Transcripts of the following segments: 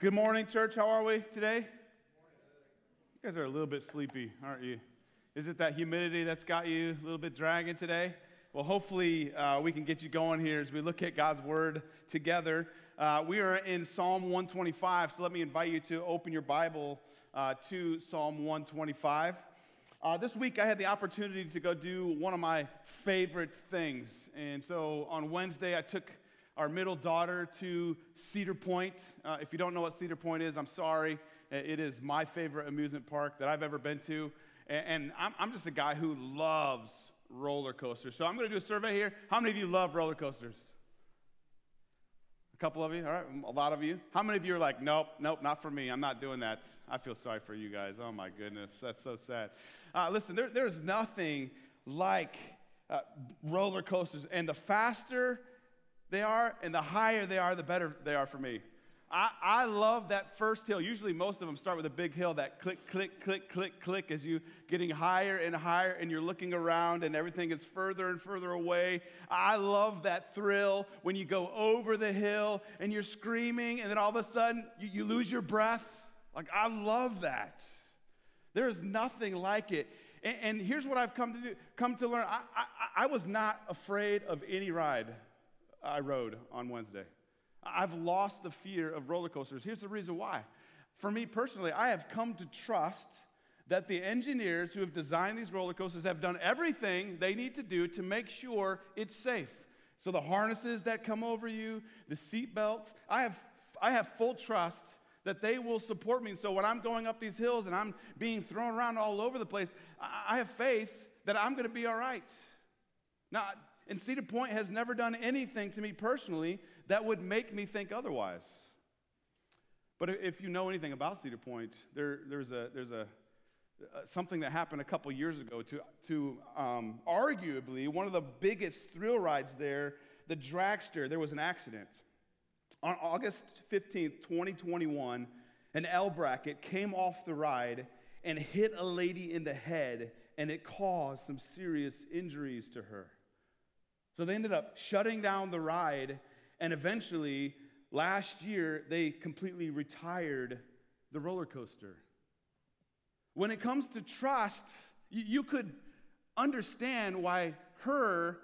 Good morning, church. How are we today? You guys are a little bit sleepy, aren't you? Is it that humidity that's got you a little bit dragging today? Well, hopefully, uh, we can get you going here as we look at God's word together. Uh, we are in Psalm 125, so let me invite you to open your Bible uh, to Psalm 125. Uh, this week, I had the opportunity to go do one of my favorite things. And so on Wednesday, I took our middle daughter to Cedar Point. Uh, if you don't know what Cedar Point is, I'm sorry. It is my favorite amusement park that I've ever been to. And, and I'm, I'm just a guy who loves roller coasters. So I'm going to do a survey here. How many of you love roller coasters? A couple of you, all right, a lot of you. How many of you are like, nope, nope, not for me. I'm not doing that. I feel sorry for you guys. Oh my goodness, that's so sad. Uh, listen, there, there's nothing like uh, roller coasters, and the faster they are, and the higher they are, the better they are for me. I, I love that first hill. Usually, most of them start with a big hill that click, click, click, click, click as you getting higher and higher, and you're looking around, and everything is further and further away. I love that thrill when you go over the hill and you're screaming, and then all of a sudden you, you lose your breath. Like, I love that. There is nothing like it. And, and here's what I've come to do, come to learn. I, I, I was not afraid of any ride I rode on Wednesday. I've lost the fear of roller coasters. Here's the reason why. For me personally, I have come to trust that the engineers who have designed these roller coasters have done everything they need to do to make sure it's safe. So the harnesses that come over you, the seat belts, I have, I have full trust that they will support me. So when I'm going up these hills and I'm being thrown around all over the place, I have faith that I'm going to be all right. Now, and Cedar Point has never done anything to me personally that would make me think otherwise. But if you know anything about Cedar Point, there, there's, a, there's a, something that happened a couple years ago to, to um, arguably one of the biggest thrill rides there, the dragster, there was an accident. On August 15th, 2021, an L bracket came off the ride and hit a lady in the head, and it caused some serious injuries to her. So they ended up shutting down the ride, and eventually, last year, they completely retired the roller coaster. When it comes to trust, you could understand why her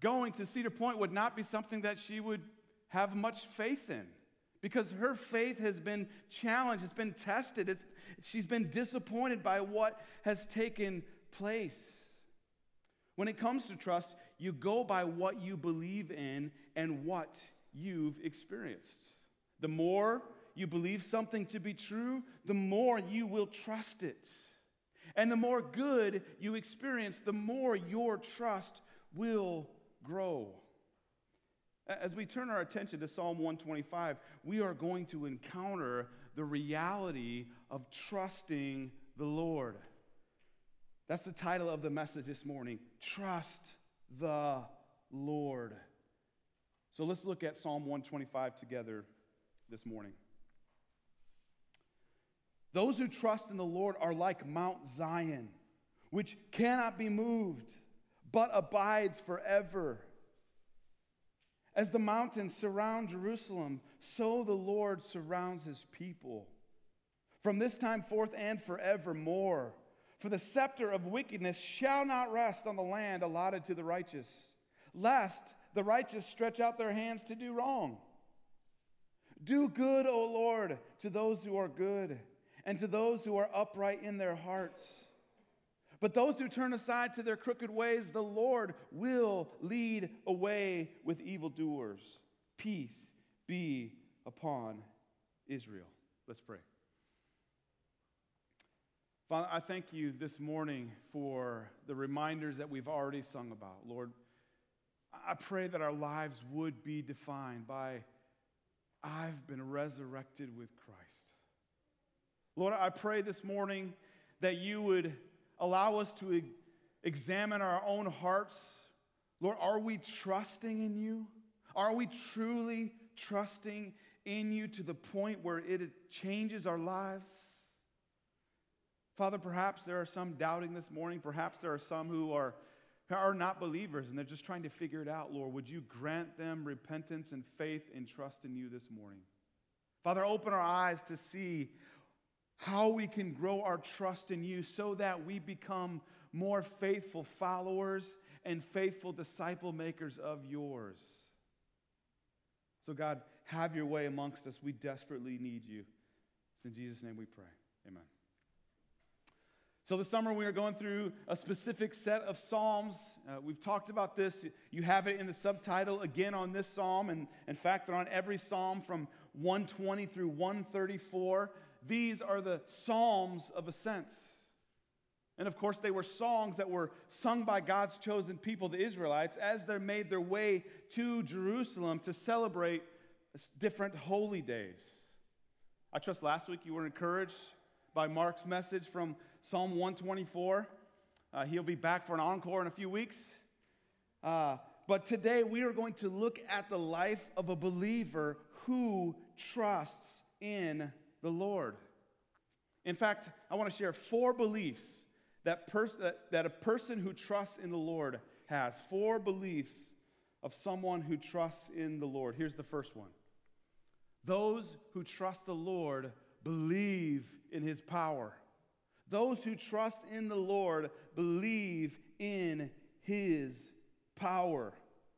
going to Cedar Point would not be something that she would have much faith in because her faith has been challenged, it's been tested, it's, she's been disappointed by what has taken place. When it comes to trust, you go by what you believe in and what you've experienced. The more you believe something to be true, the more you will trust it. And the more good you experience, the more your trust will grow. As we turn our attention to Psalm 125, we are going to encounter the reality of trusting the Lord. That's the title of the message this morning Trust the Lord. So let's look at Psalm 125 together this morning. Those who trust in the Lord are like Mount Zion, which cannot be moved, but abides forever. As the mountains surround Jerusalem, so the Lord surrounds his people. From this time forth and forevermore. For the scepter of wickedness shall not rest on the land allotted to the righteous, lest the righteous stretch out their hands to do wrong. Do good, O Lord, to those who are good, and to those who are upright in their hearts. But those who turn aside to their crooked ways, the Lord will lead away with evildoers. Peace be upon Israel. Let's pray. Father, I thank you this morning for the reminders that we've already sung about. Lord, I pray that our lives would be defined by I've been resurrected with Christ. Lord, I pray this morning that you would allow us to examine our own hearts. Lord, are we trusting in you? Are we truly trusting in you to the point where it changes our lives? Father, perhaps there are some doubting this morning. Perhaps there are some who are, are not believers and they're just trying to figure it out, Lord. Would you grant them repentance and faith and trust in you this morning? Father, open our eyes to see how we can grow our trust in you so that we become more faithful followers and faithful disciple makers of yours. So, God, have your way amongst us. We desperately need you. It's in Jesus' name we pray. Amen. So, this summer we are going through a specific set of Psalms. Uh, we've talked about this. You have it in the subtitle again on this Psalm. And in fact, they're on every Psalm from 120 through 134. These are the Psalms of Ascents. And of course, they were songs that were sung by God's chosen people, the Israelites, as they made their way to Jerusalem to celebrate different holy days. I trust last week you were encouraged by Mark's message from Psalm 124. Uh, he'll be back for an encore in a few weeks. Uh, but today we are going to look at the life of a believer who trusts in the Lord. In fact, I want to share four beliefs that, pers- that, that a person who trusts in the Lord has. Four beliefs of someone who trusts in the Lord. Here's the first one Those who trust the Lord believe in his power. Those who trust in the Lord believe in his power.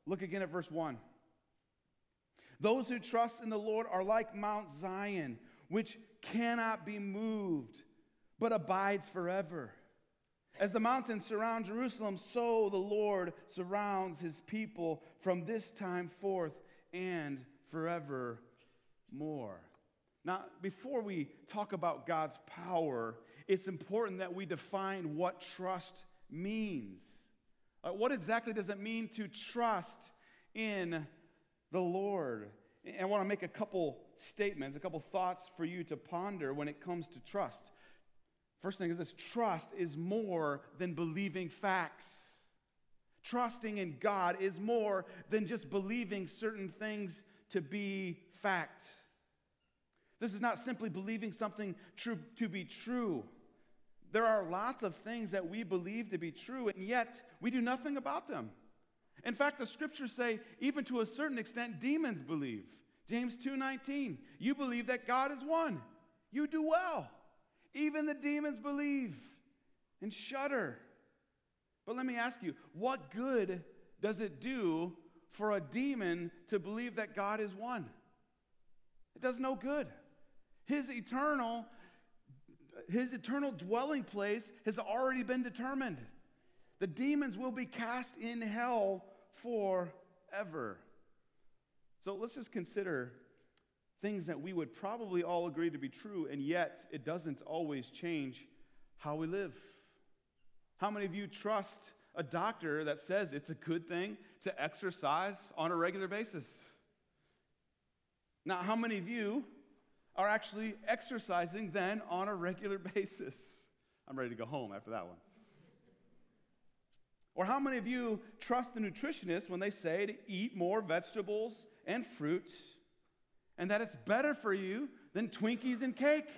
Look again at verse 1. Those who trust in the Lord are like Mount Zion, which cannot be moved, but abides forever. As the mountains surround Jerusalem, so the Lord surrounds his people from this time forth and forevermore. Now, before we talk about God's power, it's important that we define what trust means. Uh, what exactly does it mean to trust in the Lord? And I want to make a couple statements, a couple thoughts for you to ponder when it comes to trust. First thing is this trust is more than believing facts. Trusting in God is more than just believing certain things to be fact. This is not simply believing something true to be true. There are lots of things that we believe to be true, and yet we do nothing about them. In fact, the scriptures say, even to a certain extent, demons believe. James 2:19. You believe that God is one. You do well. Even the demons believe and shudder. But let me ask you, what good does it do for a demon to believe that God is one? It does no good. His eternal his eternal dwelling place has already been determined. The demons will be cast in hell forever. So let's just consider things that we would probably all agree to be true, and yet it doesn't always change how we live. How many of you trust a doctor that says it's a good thing to exercise on a regular basis? Now, how many of you are actually exercising then on a regular basis? I'm ready to go home after that one. Or how many of you trust the nutritionist when they say to eat more vegetables and fruit and that it's better for you than Twinkies and cake?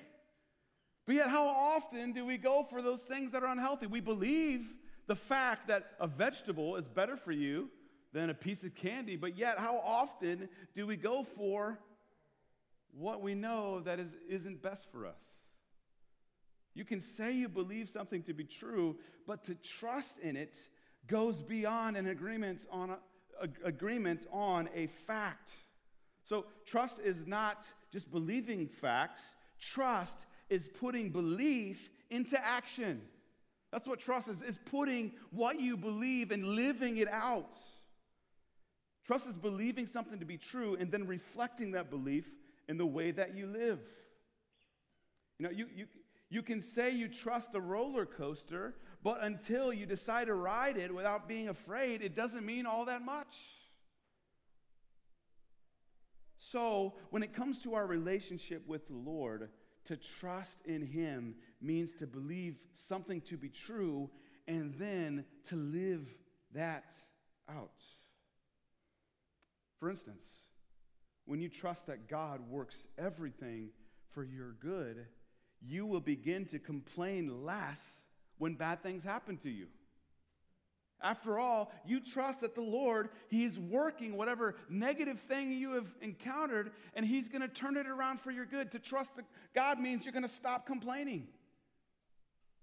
But yet, how often do we go for those things that are unhealthy? We believe the fact that a vegetable is better for you than a piece of candy, but yet, how often do we go for what we know that is, isn't best for us? You can say you believe something to be true, but to trust in it goes beyond an agreement on a, a, agreement on a fact. So trust is not just believing facts. Trust is putting belief into action. That's what trust is, is putting what you believe and living it out. Trust is believing something to be true and then reflecting that belief in the way that you live. You know, you, you, you can say you trust a roller coaster, but until you decide to ride it without being afraid, it doesn't mean all that much. So, when it comes to our relationship with the Lord, to trust in Him means to believe something to be true and then to live that out. For instance, when you trust that God works everything for your good, you will begin to complain less when bad things happen to you. After all, you trust that the Lord, He's working whatever negative thing you have encountered, and He's going to turn it around for your good. To trust God means you're going to stop complaining.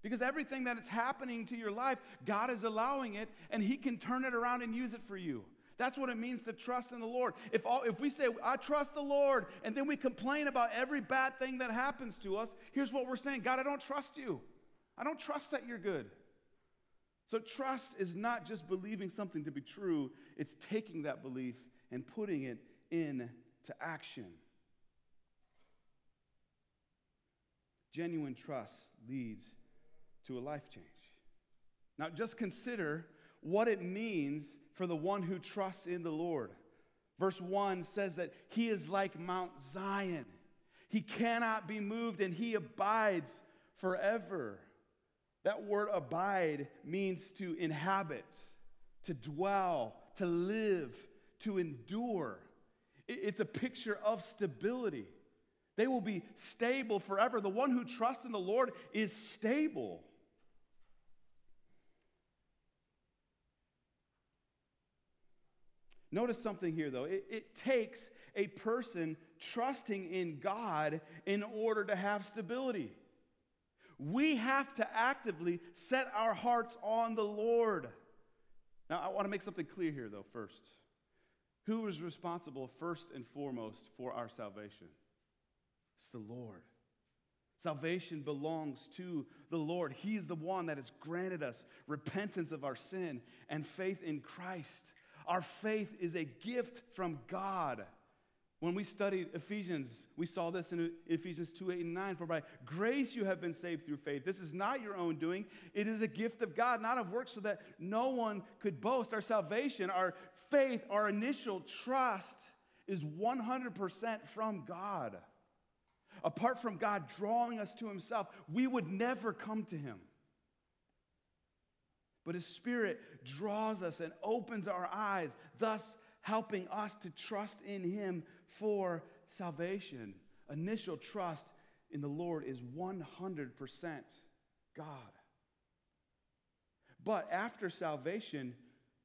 Because everything that is happening to your life, God is allowing it, and He can turn it around and use it for you. That's what it means to trust in the Lord. If, all, if we say, I trust the Lord, and then we complain about every bad thing that happens to us, here's what we're saying God, I don't trust you. I don't trust that you're good. So, trust is not just believing something to be true, it's taking that belief and putting it into action. Genuine trust leads to a life change. Now, just consider what it means for the one who trusts in the Lord. Verse 1 says that he is like Mount Zion, he cannot be moved and he abides forever. That word abide means to inhabit, to dwell, to live, to endure. It's a picture of stability. They will be stable forever. The one who trusts in the Lord is stable. Notice something here, though. It, it, takes a person trusting in God in order to have stability. We have to actively set our hearts on the Lord. Now, I want to make something clear here, though, first. Who is responsible, first and foremost, for our salvation? It's the Lord. Salvation belongs to the Lord. He is the one that has granted us repentance of our sin and faith in Christ. Our faith is a gift from God. When we studied Ephesians, we saw this in Ephesians 2 8 and 9. For by grace you have been saved through faith. This is not your own doing, it is a gift of God, not of works, so that no one could boast. Our salvation, our faith, our initial trust is 100% from God. Apart from God drawing us to Himself, we would never come to Him. But His Spirit draws us and opens our eyes, thus helping us to trust in Him for salvation. Initial trust in the Lord is 100% God. But after salvation,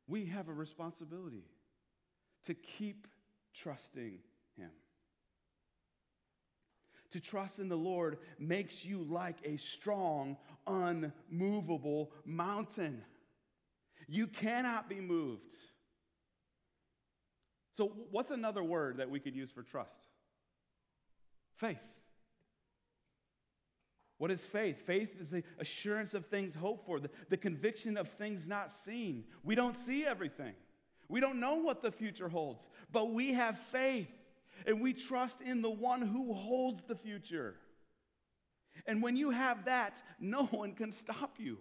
we have a responsibility to keep trusting Him. To trust in the Lord makes you like a strong, unmovable mountain. You cannot be moved. So, what's another word that we could use for trust? Faith. What is faith? Faith is the assurance of things hoped for, the, the conviction of things not seen. We don't see everything, we don't know what the future holds, but we have faith and we trust in the one who holds the future. And when you have that, no one can stop you.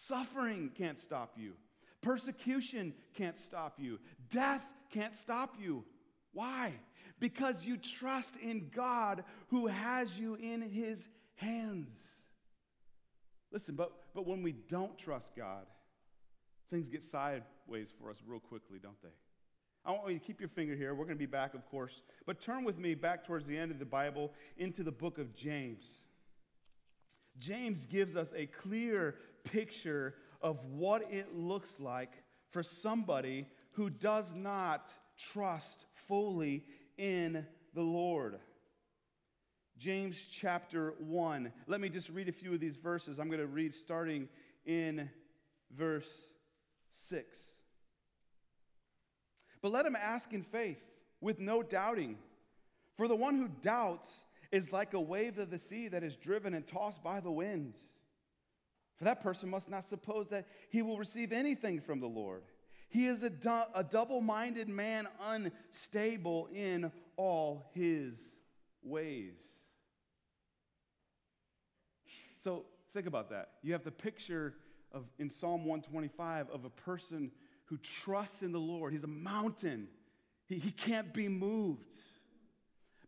Suffering can't stop you. Persecution can't stop you. Death can't stop you. Why? Because you trust in God who has you in his hands. Listen, but, but when we don't trust God, things get sideways for us real quickly, don't they? I want you to keep your finger here. We're going to be back, of course. But turn with me back towards the end of the Bible into the book of James. James gives us a clear picture of what it looks like for somebody who does not trust fully in the Lord. James chapter 1. Let me just read a few of these verses. I'm going to read starting in verse 6. But let him ask in faith, with no doubting. For the one who doubts is like a wave of the sea that is driven and tossed by the wind. For that person must not suppose that he will receive anything from the Lord. He is a, du- a double minded man, unstable in all his ways. So think about that. You have the picture of in Psalm 125 of a person who trusts in the Lord. He's a mountain, he, he can't be moved.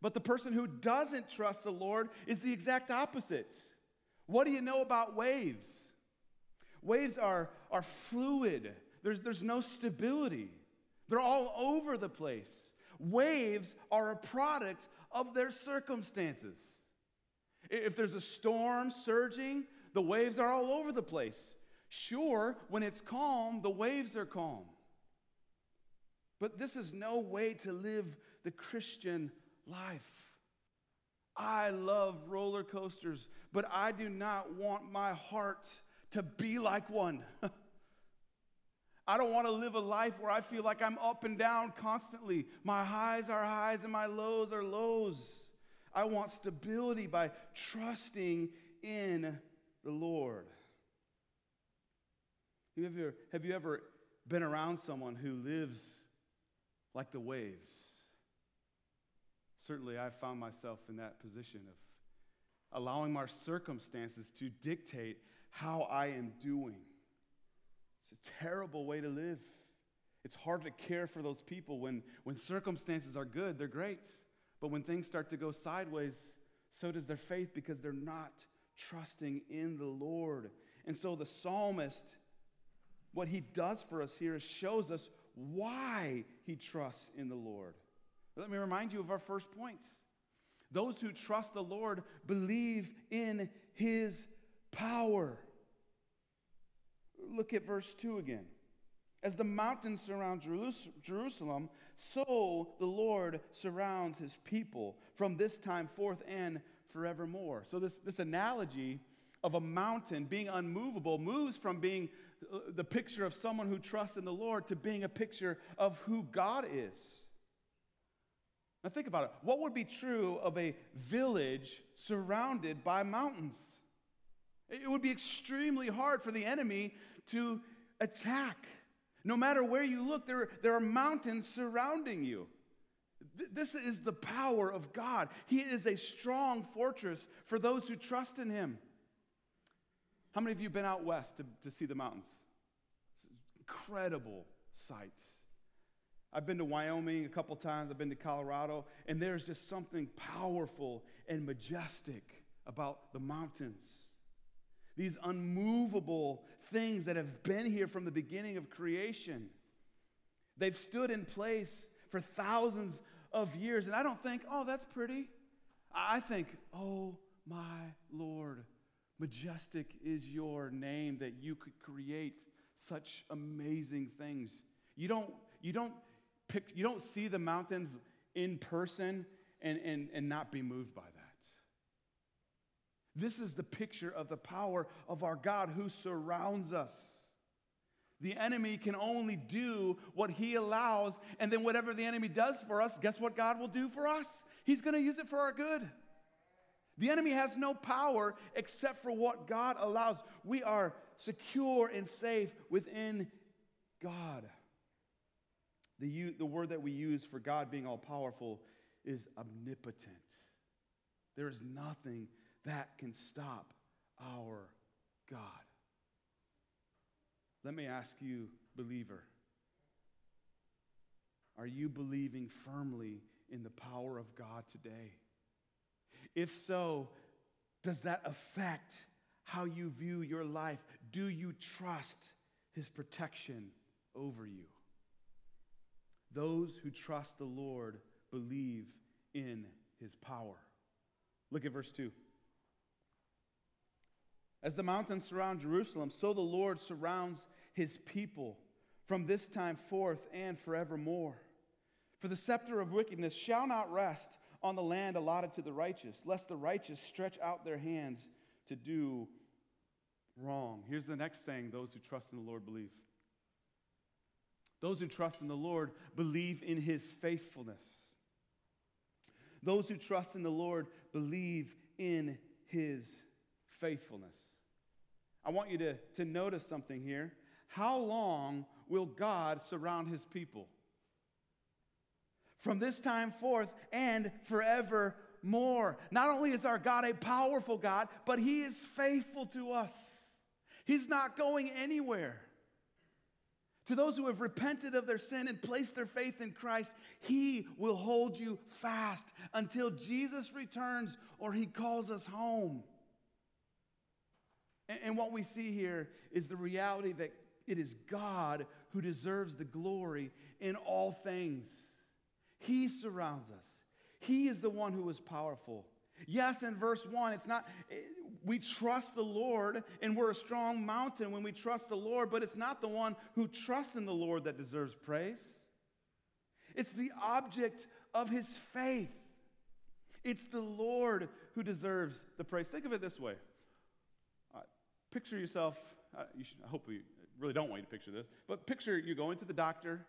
But the person who doesn't trust the Lord is the exact opposite. What do you know about waves? Waves are, are fluid, there's, there's no stability. They're all over the place. Waves are a product of their circumstances. If there's a storm surging, the waves are all over the place. Sure, when it's calm, the waves are calm. But this is no way to live the Christian life. I love roller coasters, but I do not want my heart to be like one. I don't want to live a life where I feel like I'm up and down constantly. My highs are highs and my lows are lows. I want stability by trusting in the Lord. Have you, ever, been around someone who lives like the waves? Certainly, I've found myself in that position of allowing my circumstances to dictate how I am doing. It's a terrible way to live. It's hard to care for those people when, when circumstances are good, they're great. But when things start to go sideways, so does their faith because they're not trusting in the Lord. And so the psalmist what he does for us here is shows us why he trusts in the Lord. Let me remind you of our first points. Those who trust the Lord believe in his power. Look at verse 2 again. As the mountains surround Jerusalem, so the Lord surrounds his people from this time forth and forevermore. So, this, this analogy of a mountain being unmovable moves from being uh, the picture of someone who trusts in the Lord to being a picture of who God is. Now, think about it. What would be true of a village surrounded by mountains? It would be extremely hard for the enemy to attack. No matter where you look, there, there are mountains surrounding you. This is the power of God. He is a strong fortress for those who trust in Him. How many of you have been out west to, to see the mountains? Incredible sights. I've been to Wyoming a couple times, I've been to Colorado, and there's just something powerful and majestic about the mountains. These unmovable things that have been here from the beginning of creation. They've stood in place for thousands of years, and I don't think, oh, that's pretty. I think, oh my Lord, Majestic is your name that you could create such amazing things. You don't, you don't you don't see the mountains in person and, and, and not be moved by that. This is the picture of the power of our God who surrounds us. The enemy can only do what he allows, and then whatever the enemy does for us, guess what God will do for us? He's going to use it for our good. The enemy has no power except for what God allows. We are secure and safe within God. The, the word that we use for God being all powerful is omnipotent. There is nothing that can stop our God. Let me ask you, believer, are you believing firmly in the power of God today? If so, does that affect how you view your life? Do you trust his protection over you? Those who trust the Lord believe in his power. Look at verse 2. As the mountains surround Jerusalem, so the Lord surrounds his people from this time forth and forevermore. For the scepter of wickedness shall not rest on the land allotted to the righteous, lest the righteous stretch out their hands to do wrong. Here's the next saying those who trust in the Lord believe. Those who trust in the Lord believe in his faithfulness. Those who trust in the Lord believe in his faithfulness. I want you to, to notice something here. How long will God surround his people? from this time forth and forevermore. Not only is our God a powerful God, but He is faithful to us. He's not going anywhere. To those who have repented of their sin and placed their faith in Christ, He will hold you fast until Jesus returns or He calls us home. And, what we see here is the reality that it is God who deserves the glory in all things. He surrounds us. He is the one who is powerful. Yes, in verse 1, it's not, we trust the Lord and we're a strong mountain when we trust the Lord, but it's not the one who trusts in the Lord that deserves praise. It's the object of his faith. It's the Lord who deserves the praise. Think of it this way uh, picture yourself, uh, you should, I hope we really don't want you to picture this, but picture you going to the doctor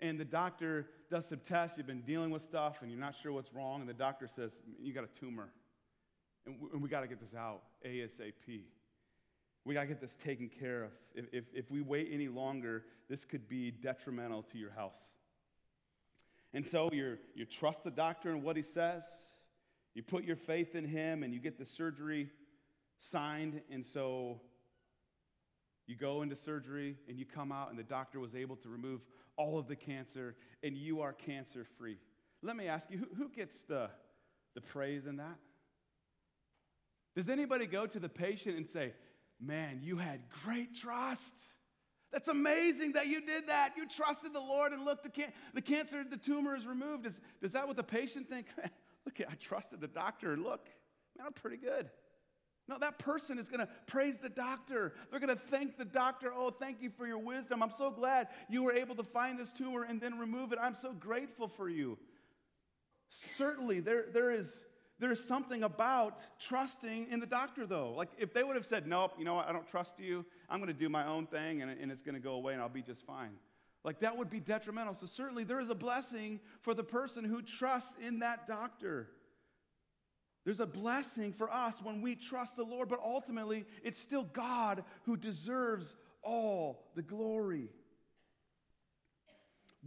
and the doctor does some tests. You've been dealing with stuff and you're not sure what's wrong, and the doctor says, You got a tumor, and we, we got to get this out ASAP. We got to get this taken care of. If, if, if we wait any longer, this could be detrimental to your health. And so you you trust the doctor and what he says, you put your faith in him, and you get the surgery signed. And so you go into surgery and you come out, and the doctor was able to remove all of the cancer, and you are cancer free. Let me ask you who, who gets the, the praise in that? Does anybody go to the patient and say, Man, you had great trust? That's amazing that you did that. You trusted the Lord and look, the, can- the cancer, the tumor is removed. Is, does that what the patient think? look, I trusted the doctor look, man, I'm pretty good. No, that person is going to praise the doctor. They're going to thank the doctor. Oh, thank you for your wisdom. I'm so glad you were able to find this tumor and then remove it. I'm so grateful for you. Certainly, there, there, is, there is something about trusting in the doctor, though. Like, if they would have said, Nope, you know what, I don't trust you, I'm going to do my own thing and, and it's going to go away and I'll be just fine. Like, that would be detrimental. So, certainly, there is a blessing for the person who trusts in that doctor. There's a blessing for us when we trust the Lord, but ultimately, it's still God who deserves all the glory.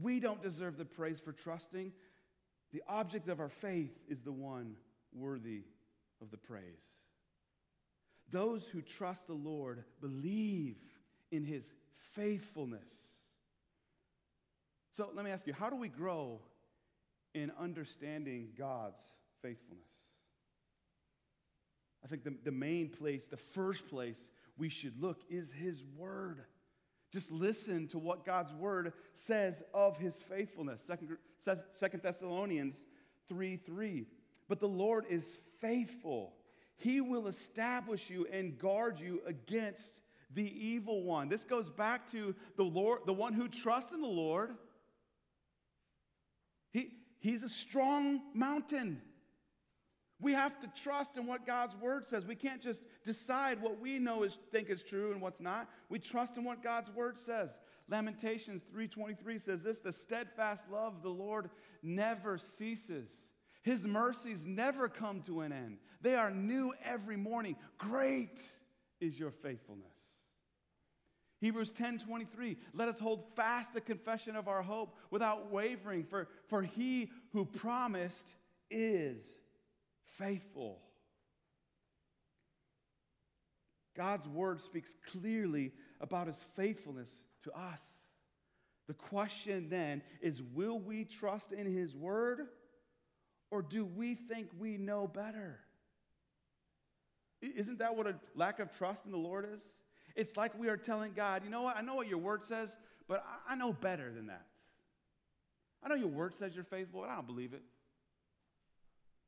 We don't deserve the praise for trusting. The object of our faith is the one worthy of the praise. Those who trust the Lord believe in his faithfulness. So let me ask you how do we grow in understanding God's faithfulness? I think the, the main place, the first place we should look is His Word. Just listen to what God's Word says of His faithfulness. Second, Thessalonians 3 3. But the Lord is faithful. He will establish you and guard you against the evil one. This goes back to the Lord, the one who trusts in the Lord. He, he's a strong mountain. We have to trust in what God's word says. We can't just decide what we know is think is true and what's not. We trust in what God's word says. Lamentations 3:23 says this, the steadfast love of the Lord never ceases. His mercies never come to an end. They are new every morning. Great is your faithfulness. Hebrews 10 23, let us hold fast the confession of our hope without wavering, for, for he who promised is faithful. God's word speaks clearly about his faithfulness to us. The question then is will we trust in his word or do we think we know better? Isn't that what a lack of trust in the Lord is? It's like we are telling God, you know what? I know what your word says, but I know better than that. I know your word says you're faithful, but I don't believe it.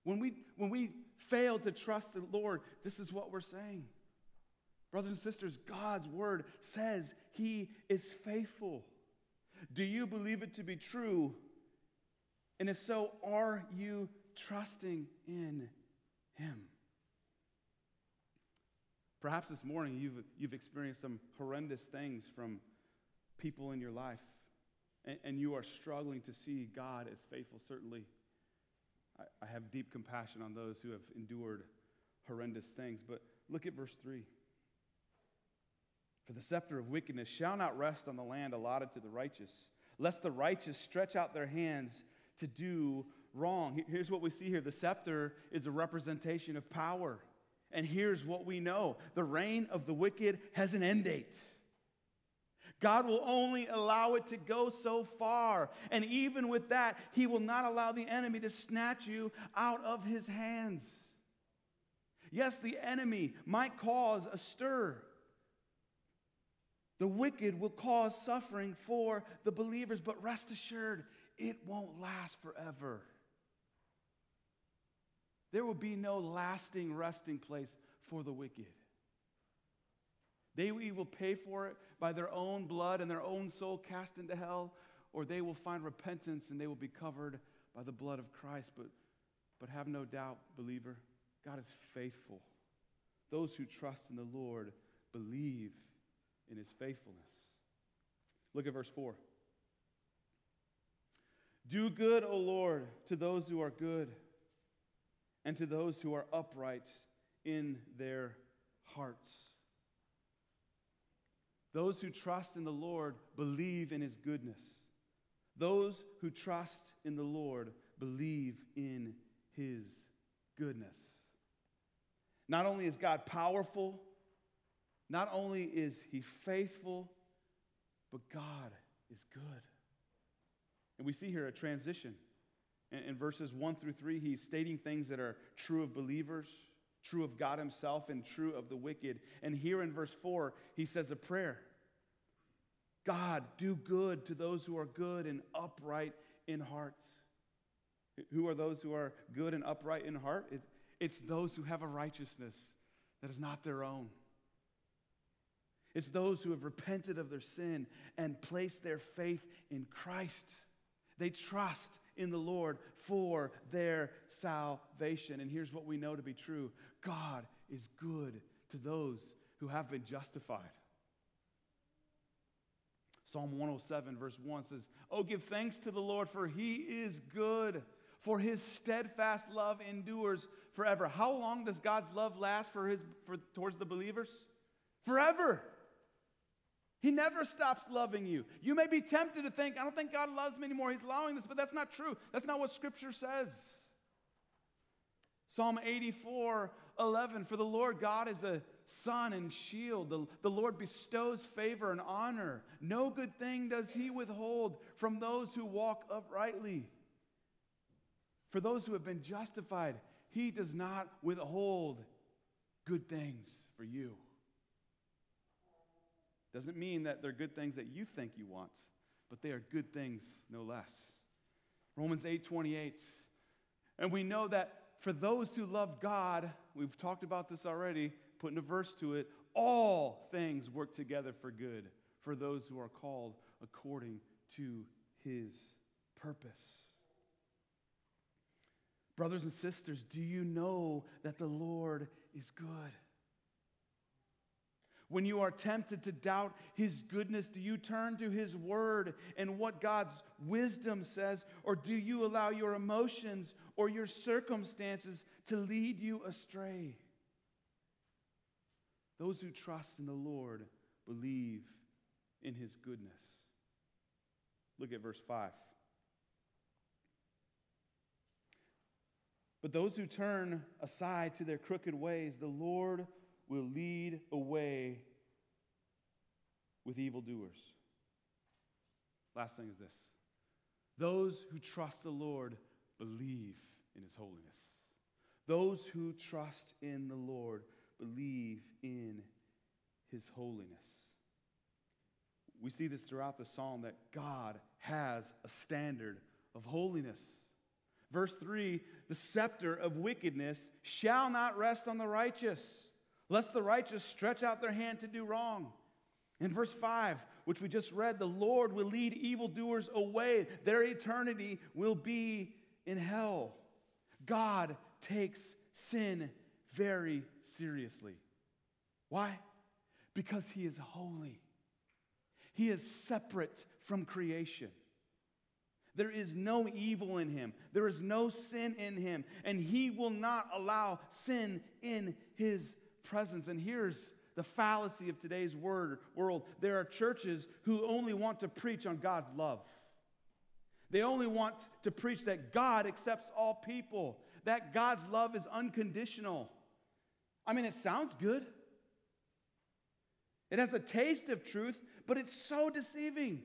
When we, when we fail to trust the Lord, this is what we're saying. Brothers and sisters, God's word says he is faithful. Do you believe it to be true? And if so, are you trusting in him? Perhaps this morning you've, you've experienced some horrendous things from people in your life, and, and you are struggling to see God as faithful, certainly. I, I have deep compassion on those who have endured horrendous things. But look at verse 3. For the scepter of wickedness shall not rest on the land allotted to the righteous, lest the righteous stretch out their hands to do wrong. Here's what we see here the scepter is a representation of power. And here's what we know the reign of the wicked has an end date. God will only allow it to go so far. And even with that, He will not allow the enemy to snatch you out of His hands. Yes, the enemy might cause a stir. The wicked will cause suffering for the believers, but rest assured, it won't last forever. There will be no lasting resting place for the wicked. They will pay for it by their own blood and their own soul cast into hell, or they will find repentance and they will be covered by the blood of Christ. But, but have no doubt, believer, God is faithful. Those who trust in the Lord believe in his faithfulness. Look at verse 4. Do good, O Lord, to those who are good and to those who are upright in their hearts. Those who trust in the Lord believe in his goodness. Those who trust in the Lord believe in his goodness. Not only is God powerful, not only is he faithful, but God is good. And we see here a transition. In, in, verses 1 through 3, he's stating things that are true of believers, true of God himself, and true of the wicked. And here in verse 4, he says a prayer God, do good to those who are good and upright in heart. Who are those who are good and upright in heart? It, it's those who have a righteousness that is not their own. It's those who have repented of their sin and placed their faith in Christ. They trust in the Lord for their salvation. And here's what we know to be true God is good to those who have been justified. Psalm 107, verse 1 says, Oh, give thanks to the Lord, for he is good, for his steadfast love endures forever. How long does God's love last for his, for, towards the believers? Forever. He never stops loving you. You may be tempted to think, I don't think God loves me anymore. He's allowing this, but that's not true. That's not what Scripture says. Psalm 84 11 For the Lord God is a sun and shield. The, the Lord bestows favor and honor. No good thing does he withhold from those who walk uprightly. For those who have been justified, he does not withhold good things for you. Doesn't mean that they're good things that you think you want, but they are good things no less. Romans 8 28. And we know that for those who love God, we've talked about this already, putting a verse to it, all things work together for good for those who are called according to his purpose. Brothers and sisters, do you know that the Lord is good? When you are tempted to doubt his goodness, do you turn to his word and what God's wisdom says? Or do you allow your emotions or your circumstances to lead you astray? Those who trust in the Lord believe in his goodness. Look at verse 5. But those who turn aside to their crooked ways, the Lord will lead away with evildoers. Last thing is this those who trust the Lord believe in his holiness. Those who trust in the Lord believe in his holiness. We see this throughout the psalm that God has a standard of holiness. Verse 3 the scepter of wickedness shall not rest on the righteous, lest the righteous stretch out their hand to do wrong. In verse 5, which we just read, the Lord will lead evildoers away. Their eternity will be in hell. God takes sin very seriously. Why? Because he is holy, he is separate from creation. There is no evil in him. There is no sin in him. And he will not allow sin in his presence. And here's the fallacy of today's word, world. There are churches who only want to preach on God's love. They only want to preach that God accepts all people, that God's love is unconditional. I mean, it sounds good. It has a taste of truth, but it's so deceiving.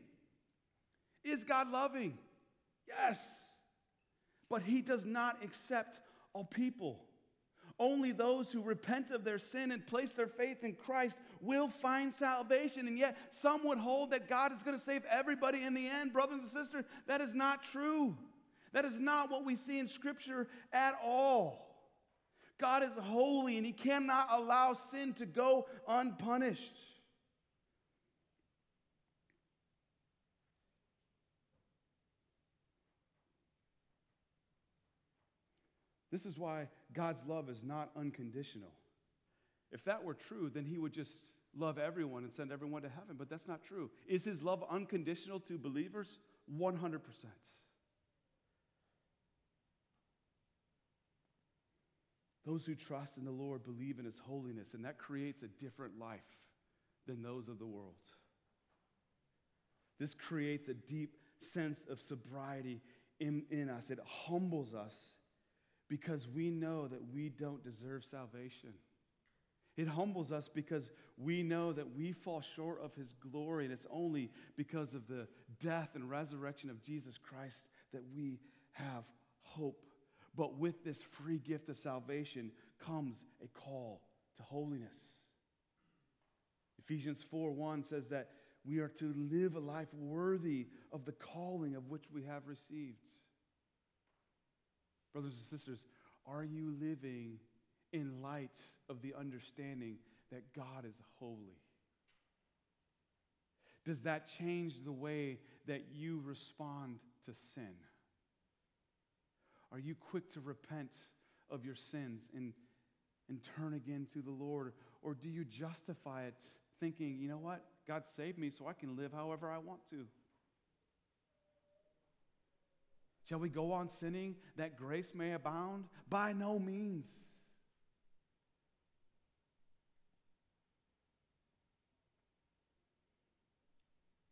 Is God loving? Yes. But He does not accept all people. Only those who repent of their sin and place their faith in Christ will find salvation. And yet, some would hold that God is going to save everybody in the end. Brothers and sisters, that is not true. That is not what we see in Scripture at all. God is holy and He cannot allow sin to go unpunished. This is why God's love is not unconditional. If that were true, then He would just love everyone and send everyone to heaven, but that's not true. Is His love unconditional to believers? 100%. Those who trust in the Lord believe in His holiness, and that creates a different life than those of the world. This creates a deep sense of sobriety in, in us. It humbles us because we know that we don't deserve salvation. It humbles us because we know that we fall short of His glory, and it's only because of the death and resurrection of Jesus Christ that we have hope. But with this free gift of salvation comes a call to holiness. Ephesians 4 1 says that we are to live a life worthy of the calling of which we have received. Brothers and sisters, are you living in light of the understanding that God is holy? Does that change the way that you respond to sin? Are you quick to repent of your sins and, and turn again to the Lord? Or do you justify it thinking, you know what? God saved me so I can live however I want to? Shall we go on sinning that grace may abound? By no means.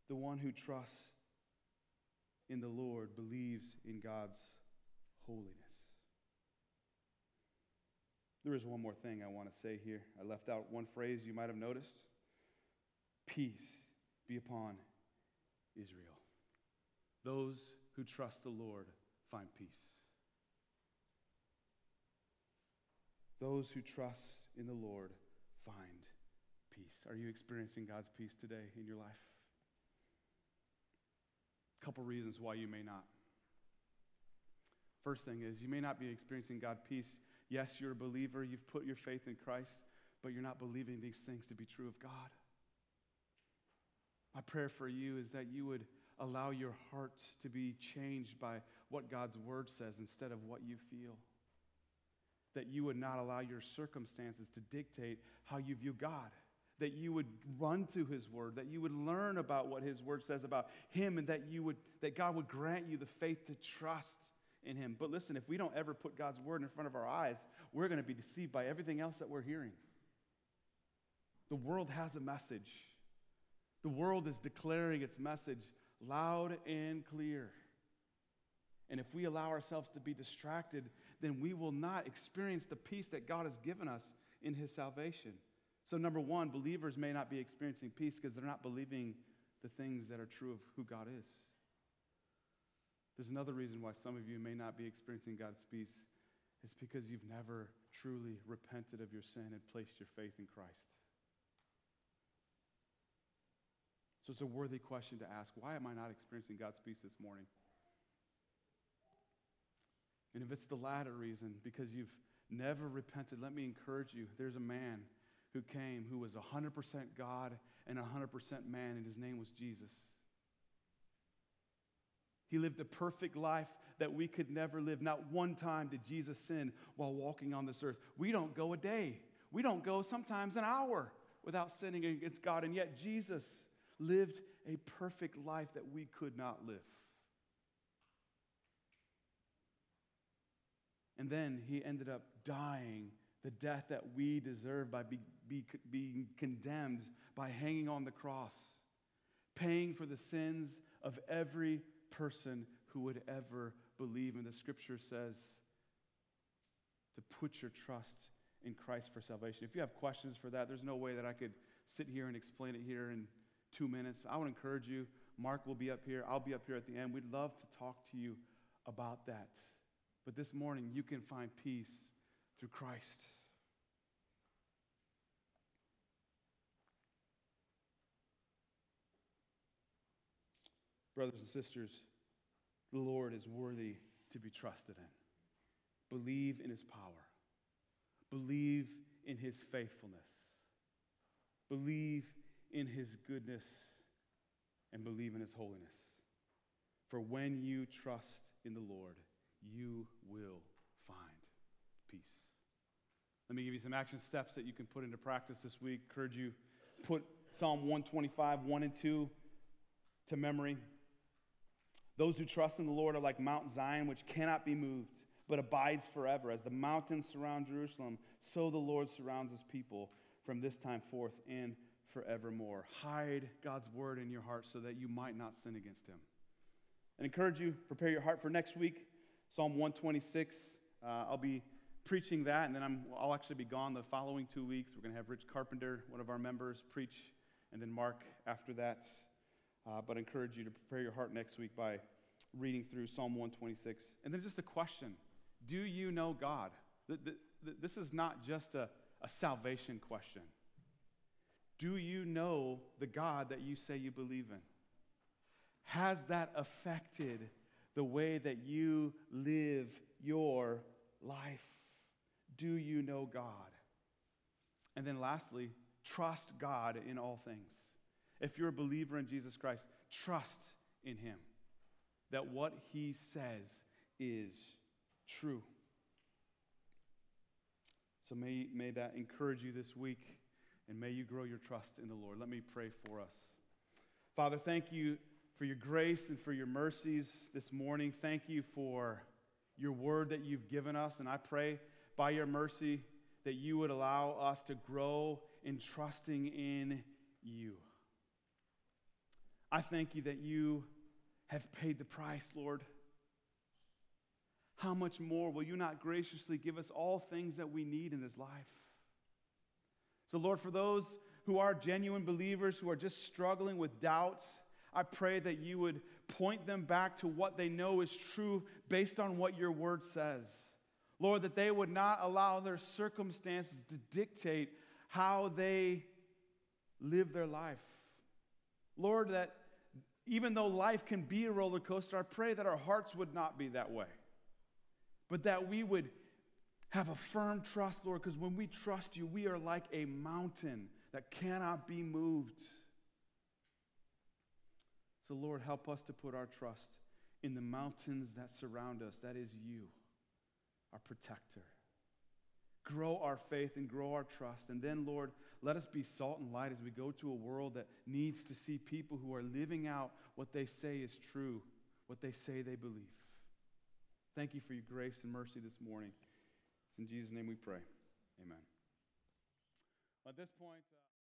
The one who trusts in the Lord believes in God's holiness. There is one more thing I want to say here. I left out one phrase you might have noticed Peace be upon Israel. Those who trust the Lord find peace. Those who trust in the Lord find peace. Are you experiencing God's peace today in your life? A couple reasons why you may not. First thing is, you may not be experiencing God peace. Yes, you're a believer, you've put your faith in Christ, but you're not believing these things to be true of God. My prayer for you is that you would allow your heart to be changed by what God's word says instead of what you feel. That you would not allow your circumstances to dictate how you view God. That you would run to his word, that you would learn about what his word says about him, and that you would that God would grant you the faith to trust in him. But listen, if we don't ever put God's word in front of our eyes, we're going to be deceived by everything else that we're hearing. The world has a message. The world is declaring its message loud and clear. And if we allow ourselves to be distracted, then we will not experience the peace that God has given us in His salvation. So, number one, believers may not be experiencing peace because they're not believing the things that are true of who God is. There's another reason why some of you may not be experiencing God's peace. It's because you've never truly repented of your sin and placed your faith in Christ. So it's a worthy question to ask why am I not experiencing God's peace this morning? And if it's the latter reason, because you've never repented, let me encourage you. There's a man who came who was 100% God and 100% man, and his name was Jesus. He lived a perfect life that we could never live. Not one time did Jesus sin while walking on this earth. We don't go a day, we don't go sometimes an hour without sinning against God, and yet Jesus lived a perfect life that we could not live. And then he ended up dying the death that we deserve by be, be, being condemned by hanging on the cross, paying for the sins of every person who would ever believe. And the scripture says to put your trust in Christ for salvation. If you have questions for that, there's no way that I could sit here and explain it here in two minutes. I would encourage you. Mark will be up here. I'll be up here at the end. We'd love to talk to you about that. But this morning, you can find peace through Christ. Brothers and sisters, the Lord is worthy to be trusted in. Believe in his power. Believe in his faithfulness. Believe in his goodness and believe in his holiness. For when you trust in the Lord, you will find peace. Let me give you some action steps that you can put into practice this week. Encourage you put Psalm 125, 1 and 2 to memory. Those who trust in the Lord are like Mount Zion, which cannot be moved, but abides forever. As the mountains surround Jerusalem, so the Lord surrounds his people from this time forth and forevermore. Hide God's word in your heart so that you might not sin against him. And encourage you, prepare your heart for next week, Psalm 126. Uh, I'll be preaching that, and then I'm, I'll actually be gone the following two weeks. We're going to have Rich Carpenter, one of our members, preach, and then Mark after that. Uh, but I encourage you to prepare your heart next week by reading through Psalm 126. And then just a question Do you know God? This is not just a, a salvation question. Do you know the God that you say you believe in? Has that affected the way that you live your life? Do you know God? And then lastly, trust God in all things. If you're a believer in Jesus Christ, trust in Him that what He says is true. So may, may that encourage you this week, and may you grow your trust in the Lord. Let me pray for us. Father, thank you for your grace and for your mercies this morning. Thank you for your word that you've given us. And I pray by your mercy that you would allow us to grow in trusting in you. I thank you that you have paid the price, Lord. How much more will you not graciously give us all things that we need in this life? So, Lord, for those who are genuine believers, who are just struggling with doubts, I pray that you would point them back to what they know is true based on what your word says. Lord, that they would not allow their circumstances to dictate how they live their life. Lord, that even though life can be a roller coaster, I pray that our hearts would not be that way, but that we would have a firm trust, Lord, because when we trust you, we are like a mountain that cannot be moved. So, Lord, help us to put our trust in the mountains that surround us. That is you, our protector. Grow our faith and grow our trust. And then, Lord, let us be salt and light as we go to a world that needs to see people who are living out what they say is true, what they say they believe. Thank you for your grace and mercy this morning. In Jesus' name we pray. Amen. At this point, uh